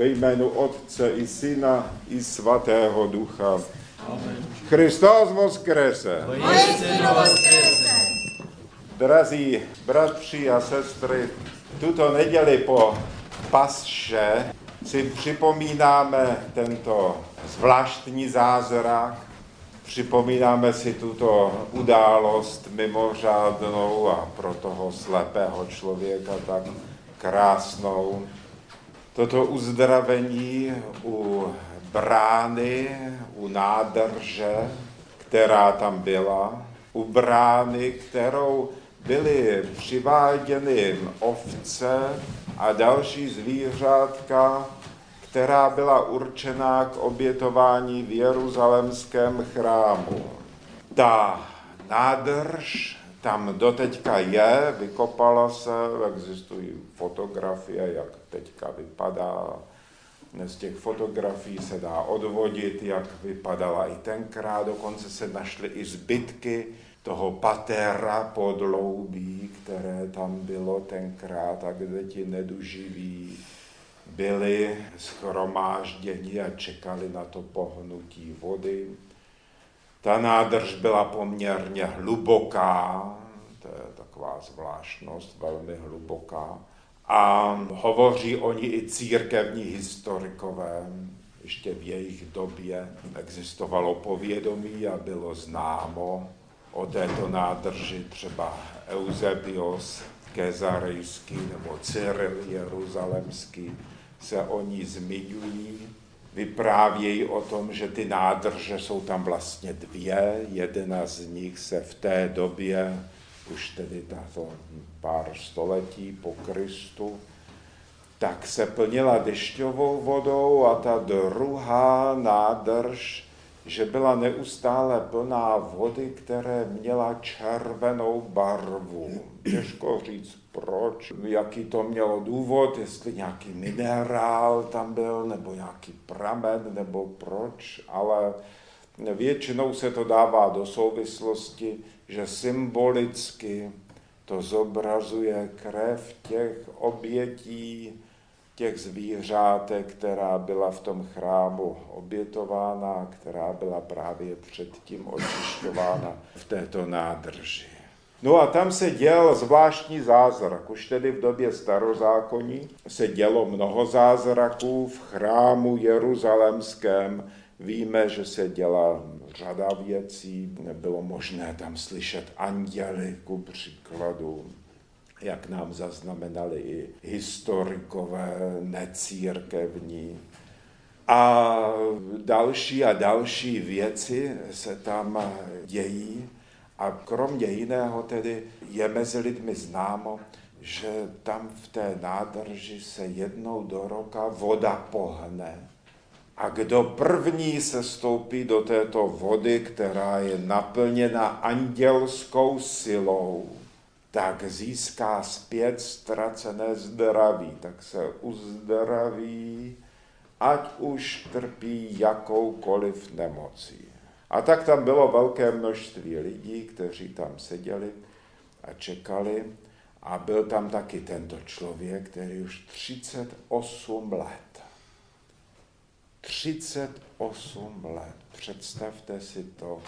Ve jménu Otce i Syna i Svatého Ducha. Amen. Christos voskrese. Drazí bratři a sestry, tuto neděli po pasše si připomínáme tento zvláštní zázrak, připomínáme si tuto událost mimořádnou a pro toho slepého člověka tak krásnou. Toto uzdravení u brány, u nádrže, která tam byla, u brány, kterou byly přiváděny ovce a další zvířátka, která byla určená k obětování v Jeruzalemském chrámu. Ta nádrž tam doteďka je, vykopala se, existují fotografie, jak teďka vypadá. Z těch fotografií se dá odvodit, jak vypadala i tenkrát, dokonce se našly i zbytky toho patera podloubí, které tam bylo tenkrát a kde ti neduživí byli schromážděni a čekali na to pohnutí vody. Ta nádrž byla poměrně hluboká, to je taková zvláštnost, velmi hluboká. A hovoří oni i církevní historikové, ještě v jejich době existovalo povědomí a bylo známo o této nádrži třeba Eusebios Kezarejský nebo Cyril Jeruzalemský se o ní zmiňují, vyprávějí o tom, že ty nádrže jsou tam vlastně dvě, jedna z nich se v té době, už tedy tato pár století po Kristu, tak se plnila dešťovou vodou a ta druhá nádrž že byla neustále plná vody, které měla červenou barvu. Těžko říct proč, jaký to mělo důvod, jestli nějaký minerál tam byl, nebo nějaký pramen, nebo proč, ale většinou se to dává do souvislosti, že symbolicky to zobrazuje krev těch obětí, těch zvířátek, která byla v tom chrámu obětována, která byla právě předtím očišťována v této nádrži. No a tam se děl zvláštní zázrak. Už tedy v době starozákoní se dělo mnoho zázraků v chrámu jeruzalemském. Víme, že se děla řada věcí, nebylo možné tam slyšet anděly, ku příkladu jak nám zaznamenali i historikové necírkevní. A další a další věci se tam dějí. A kromě jiného tedy je mezi lidmi známo, že tam v té nádrži se jednou do roka voda pohne. A kdo první se stoupí do této vody, která je naplněna andělskou silou, tak získá zpět ztracené zdraví, tak se uzdraví, ať už trpí jakoukoliv nemocí. A tak tam bylo velké množství lidí, kteří tam seděli a čekali. A byl tam taky tento člověk, který už 38 let. 38 let. Představte si to,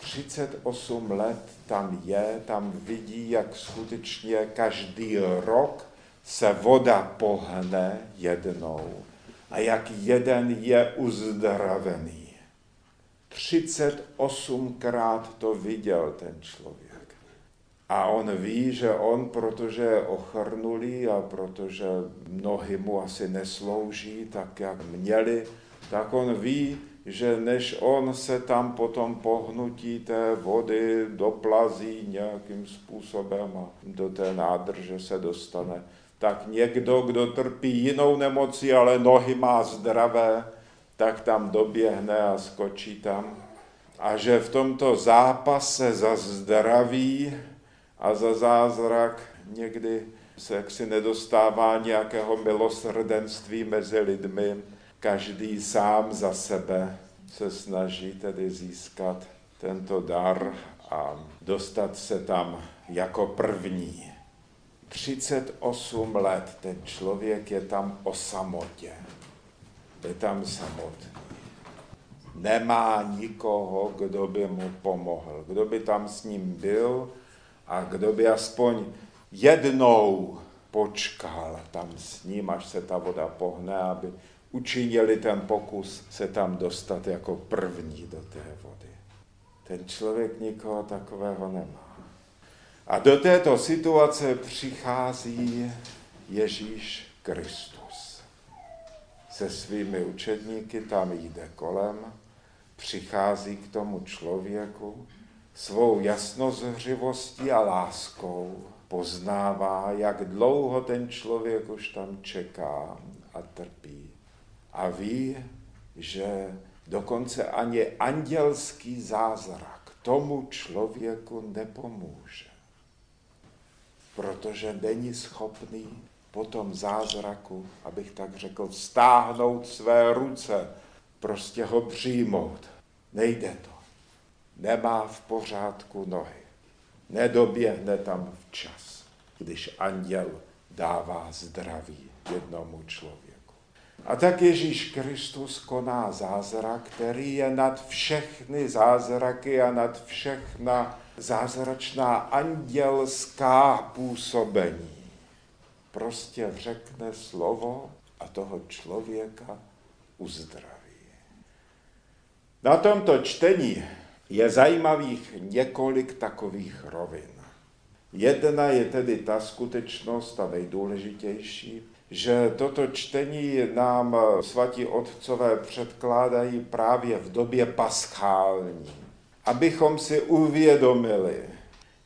38 let tam je, tam vidí, jak skutečně každý rok se voda pohne jednou a jak jeden je uzdravený. 38krát to viděl ten člověk. A on ví, že on, protože je ochrnulý a protože nohy mu asi neslouží tak, jak měli, tak on ví, že než on se tam potom pohnutí té vody doplazí nějakým způsobem a do té nádrže se dostane, tak někdo, kdo trpí jinou nemocí, ale nohy má zdravé, tak tam doběhne a skočí tam. A že v tomto zápase za zdraví a za zázrak někdy se jaksi nedostává nějakého milosrdenství mezi lidmi, každý sám za sebe se snaží tedy získat tento dar a dostat se tam jako první. 38 let ten člověk je tam o samotě. Je tam samotný. Nemá nikoho, kdo by mu pomohl, kdo by tam s ním byl a kdo by aspoň jednou počkal tam s ním, až se ta voda pohne, aby učinili ten pokus se tam dostat jako první do té vody. Ten člověk nikoho takového nemá. A do této situace přichází Ježíš Kristus. Se svými učedníky tam jde kolem, přichází k tomu člověku, svou jasnozřivostí a láskou poznává, jak dlouho ten člověk už tam čeká a trpí. A ví, že dokonce ani andělský zázrak tomu člověku nepomůže protože není schopný po tom zázraku, abych tak řekl, stáhnout své ruce, prostě ho přijmout. Nejde to. Nemá v pořádku nohy. Nedoběhne tam včas, když anděl dává zdraví jednomu člověku. A tak Ježíš Kristus koná zázrak, který je nad všechny zázraky a nad všechna zázračná andělská působení. Prostě řekne slovo a toho člověka uzdraví. Na tomto čtení je zajímavých několik takových rovin. Jedna je tedy ta skutečnost, a nejdůležitější, že toto čtení nám svatí otcové předkládají právě v době paschální. Abychom si uvědomili,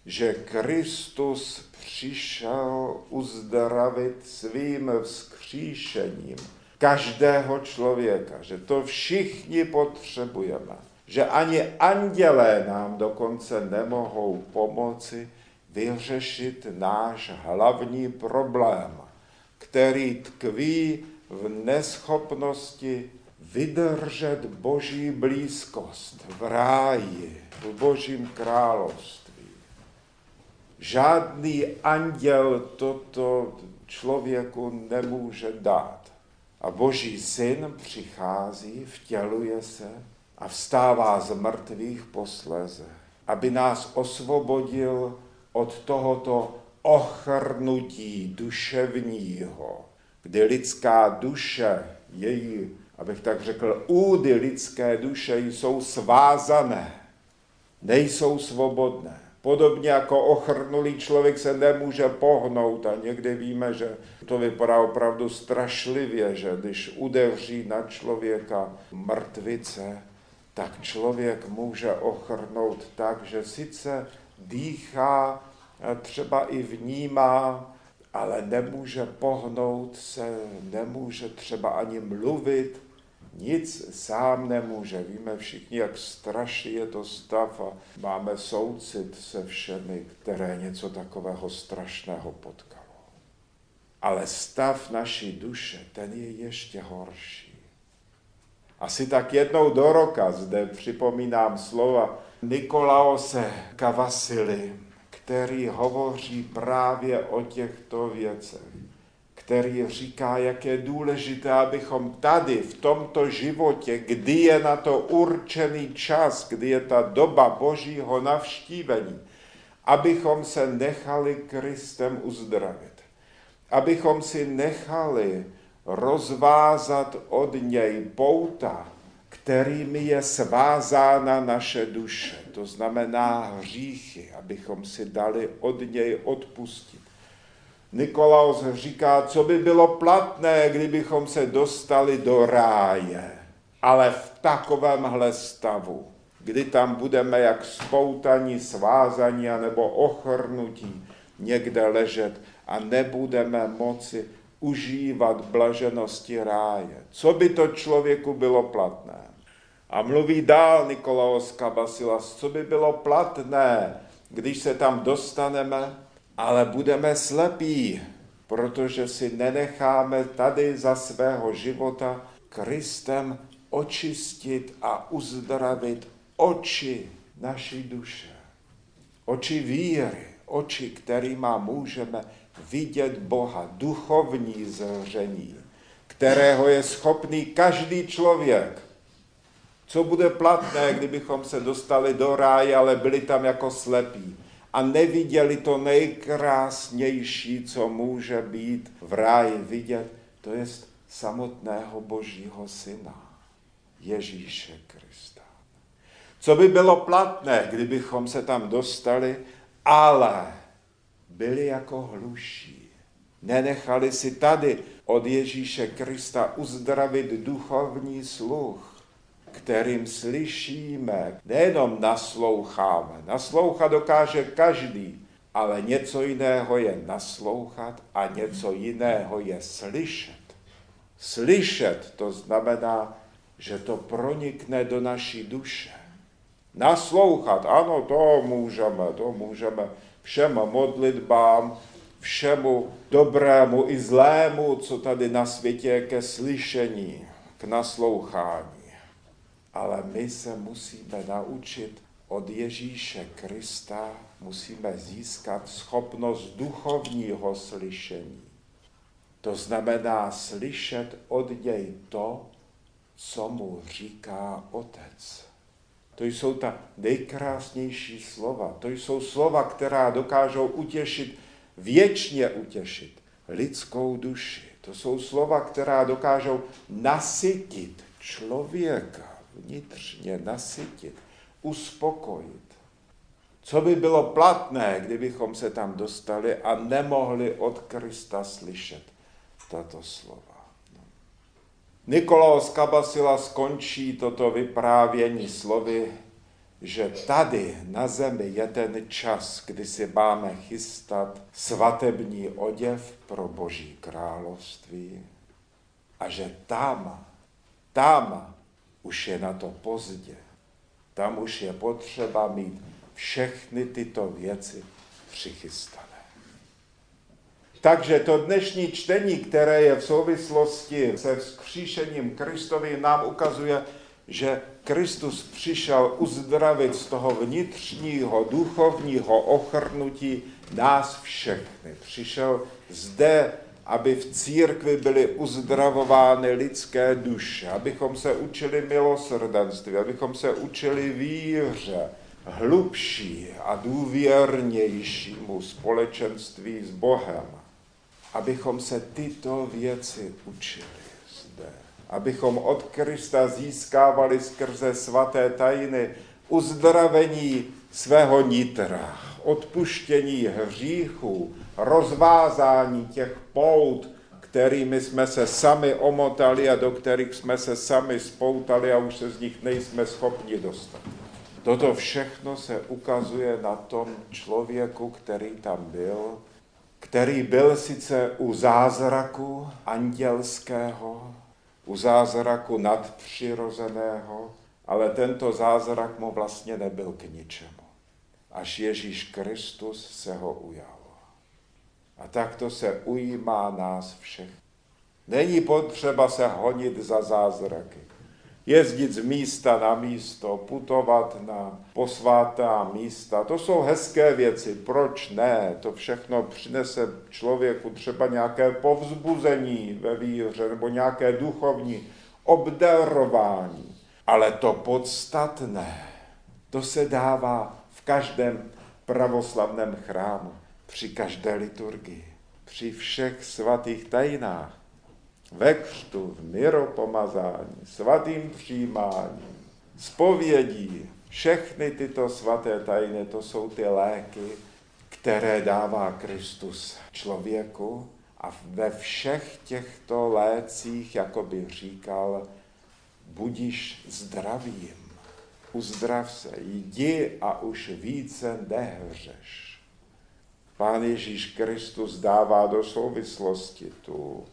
že Kristus přišel uzdravit svým vzkříšením každého člověka, že to všichni potřebujeme, že ani andělé nám dokonce nemohou pomoci vyřešit náš hlavní problém, který tkví v neschopnosti vydržet Boží blízkost v ráji, v Božím království. Žádný anděl toto člověku nemůže dát. A Boží syn přichází, vtěluje se a vstává z mrtvých posleze, aby nás osvobodil od tohoto ochrnutí duševního, kdy lidská duše, její abych tak řekl, údy lidské duše jsou svázané, nejsou svobodné. Podobně jako ochrnulý člověk se nemůže pohnout a někdy víme, že to vypadá opravdu strašlivě, že když udeří na člověka mrtvice, tak člověk může ochrnout tak, že sice dýchá, třeba i vnímá, ale nemůže pohnout se, nemůže třeba ani mluvit, nic sám nemůže. Víme všichni, jak strašný je to stav a máme soucit se všemi, které něco takového strašného potkalo. Ale stav naší duše, ten je ještě horší. Asi tak jednou do roka zde připomínám slova Nikolaose Kavasily, který hovoří právě o těchto věcech který říká, jak je důležité, abychom tady, v tomto životě, kdy je na to určený čas, kdy je ta doba božího navštívení, abychom se nechali Kristem uzdravit. Abychom si nechali rozvázat od něj pouta, kterými je svázána naše duše, to znamená hříchy, abychom si dali od něj odpustit. Nikolaus říká, co by bylo platné, kdybychom se dostali do ráje, ale v takovémhle stavu, kdy tam budeme jak spoutaní, svázaní nebo ochrnutí někde ležet a nebudeme moci užívat blaženosti ráje. Co by to člověku bylo platné? A mluví dál Nikolaos Kabasilas, co by bylo platné, když se tam dostaneme ale budeme slepí, protože si nenecháme tady za svého života Kristem očistit a uzdravit oči naší duše. Oči víry, oči, kterýma můžeme vidět Boha, duchovní zření, kterého je schopný každý člověk. Co bude platné, kdybychom se dostali do ráje, ale byli tam jako slepí a neviděli to nejkrásnější, co může být v ráji vidět, to je samotného Božího Syna, Ježíše Krista. Co by bylo platné, kdybychom se tam dostali, ale byli jako hluší. Nenechali si tady od Ježíše Krista uzdravit duchovní sluch, kterým slyšíme, nejenom nasloucháme. Naslouchat dokáže každý, ale něco jiného je naslouchat a něco jiného je slyšet. Slyšet to znamená, že to pronikne do naší duše. Naslouchat, ano, to můžeme, to můžeme všem modlitbám, všemu dobrému i zlému, co tady na světě je ke slyšení, k naslouchání. Ale my se musíme naučit od Ježíše Krista, musíme získat schopnost duchovního slyšení. To znamená slyšet od něj to, co mu říká otec. To jsou ta nejkrásnější slova. To jsou slova, která dokážou utěšit, věčně utěšit lidskou duši. To jsou slova, která dokážou nasytit člověka, vnitřně nasytit, uspokojit. Co by bylo platné, kdybychom se tam dostali a nemohli od Krista slyšet tato slova. Nikolaos Kabasila skončí toto vyprávění slovy, že tady na zemi je ten čas, kdy si máme chystat svatební oděv pro Boží království a že tam, tam už je na to pozdě. Tam už je potřeba mít všechny tyto věci přichystané. Takže to dnešní čtení, které je v souvislosti se vzkříšením Kristovi, nám ukazuje, že Kristus přišel uzdravit z toho vnitřního, duchovního ochrnutí nás všechny. Přišel zde, aby v církvi byly uzdravovány lidské duše, abychom se učili milosrdenství, abychom se učili víře, hlubší a důvěrnějšímu společenství s Bohem abychom se tyto věci učili zde. Abychom od Krista získávali skrze svaté tajiny uzdravení svého nitra, odpuštění hříchů, rozvázání těch pout, kterými jsme se sami omotali a do kterých jsme se sami spoutali a už se z nich nejsme schopni dostat. Toto všechno se ukazuje na tom člověku, který tam byl, který byl sice u zázraku andělského, u zázraku nadpřirozeného, ale tento zázrak mu vlastně nebyl k ničemu. Až Ježíš Kristus se ho ujal. A takto se ujímá nás všech. Není potřeba se honit za zázraky jezdit z místa na místo, putovat na posvátá místa. To jsou hezké věci, proč ne? To všechno přinese člověku třeba nějaké povzbuzení ve víře nebo nějaké duchovní obdarování. Ale to podstatné, to se dává v každém pravoslavném chrámu, při každé liturgii, při všech svatých tajnách ve křtu, v miropomazání, svatým přijímáním, spovědí, všechny tyto svaté tajny, to jsou ty léky, které dává Kristus člověku. A ve všech těchto lécích, jako by říkal, budíš zdravým, uzdrav se, jdi a už více nehřeš. Pán Ježíš Kristus dává do souvislosti tu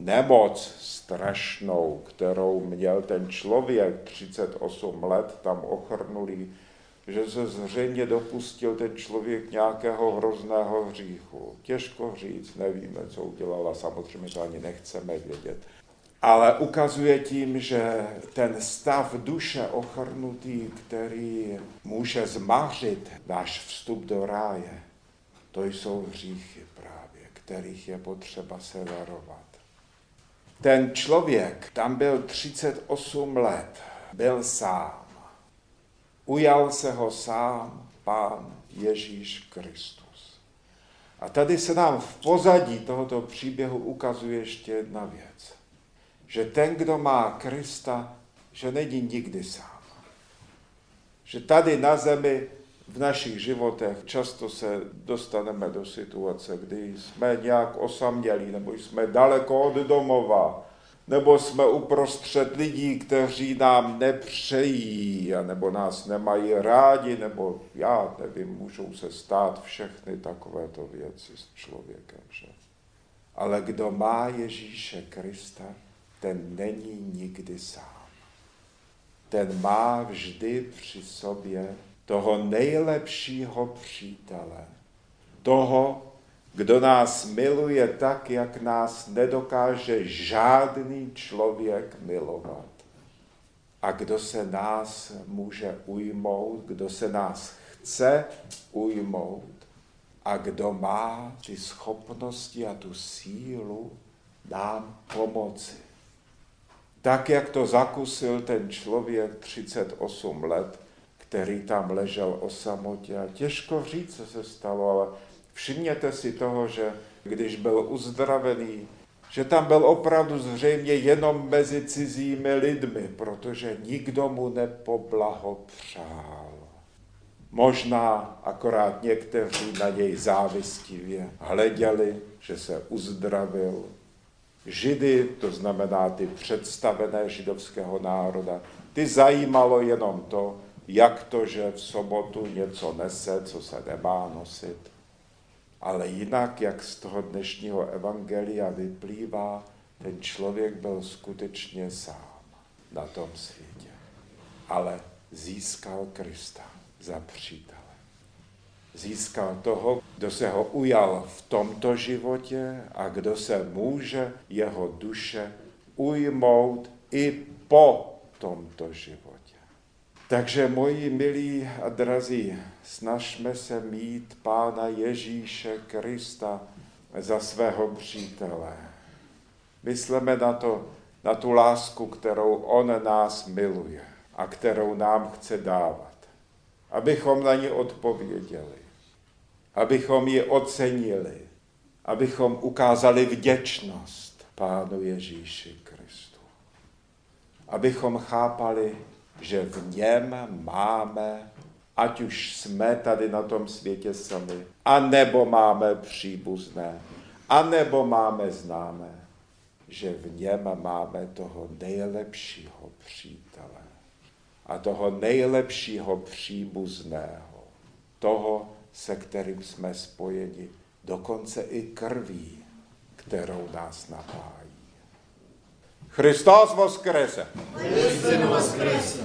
nemoc strašnou, kterou měl ten člověk 38 let tam ochrnulý, že se zřejmě dopustil ten člověk nějakého hrozného hříchu. Těžko říct, nevíme, co udělal a samozřejmě to ani nechceme vědět. Ale ukazuje tím, že ten stav duše ochrnutý, který může zmařit náš vstup do ráje, to jsou hříchy právě kterých je potřeba se varovat. Ten člověk tam byl 38 let, byl sám. Ujal se ho sám pán Ježíš Kristus. A tady se nám v pozadí tohoto příběhu ukazuje ještě jedna věc. Že ten, kdo má Krista, že není nikdy sám. Že tady na zemi v našich životech často se dostaneme do situace, kdy jsme nějak osamělí, nebo jsme daleko od domova, nebo jsme uprostřed lidí, kteří nám nepřejí, nebo nás nemají rádi, nebo já nevím, můžou se stát všechny takovéto věci s člověkem. Že? Ale kdo má Ježíše Krista, ten není nikdy sám. Ten má vždy při sobě toho nejlepšího přítele, toho, kdo nás miluje tak, jak nás nedokáže žádný člověk milovat. A kdo se nás může ujmout, kdo se nás chce ujmout a kdo má ty schopnosti a tu sílu nám pomoci. Tak, jak to zakusil ten člověk 38 let, který tam ležel o samotě. A těžko říct, co se stalo, ale všimněte si toho, že když byl uzdravený, že tam byl opravdu zřejmě jenom mezi cizími lidmi, protože nikdo mu nepoblahopřál. Možná akorát někteří na něj závistivě hleděli, že se uzdravil. Židy, to znamená ty představené židovského národa, ty zajímalo jenom to, jak to, že v sobotu něco nese, co se nemá nosit. Ale jinak, jak z toho dnešního evangelia vyplývá, ten člověk byl skutečně sám na tom světě. Ale získal Krista za přítele. Získal toho, kdo se ho ujal v tomto životě a kdo se může jeho duše ujmout i po tomto životě. Takže moji milí a drazí, snažme se mít Pána Ježíše Krista za svého přítele. Myslíme na, to, na tu lásku, kterou On nás miluje a kterou nám chce dávat. Abychom na ní odpověděli, abychom ji ocenili, abychom ukázali vděčnost Pánu Ježíši Kristu. Abychom chápali, že v něm máme, ať už jsme tady na tom světě sami, anebo máme příbuzné, anebo máme známé, že v něm máme toho nejlepšího přítele a toho nejlepšího příbuzného, toho, se kterým jsme spojeni, dokonce i krví, kterou nás napájí. Христос Воскресе! Воскресе!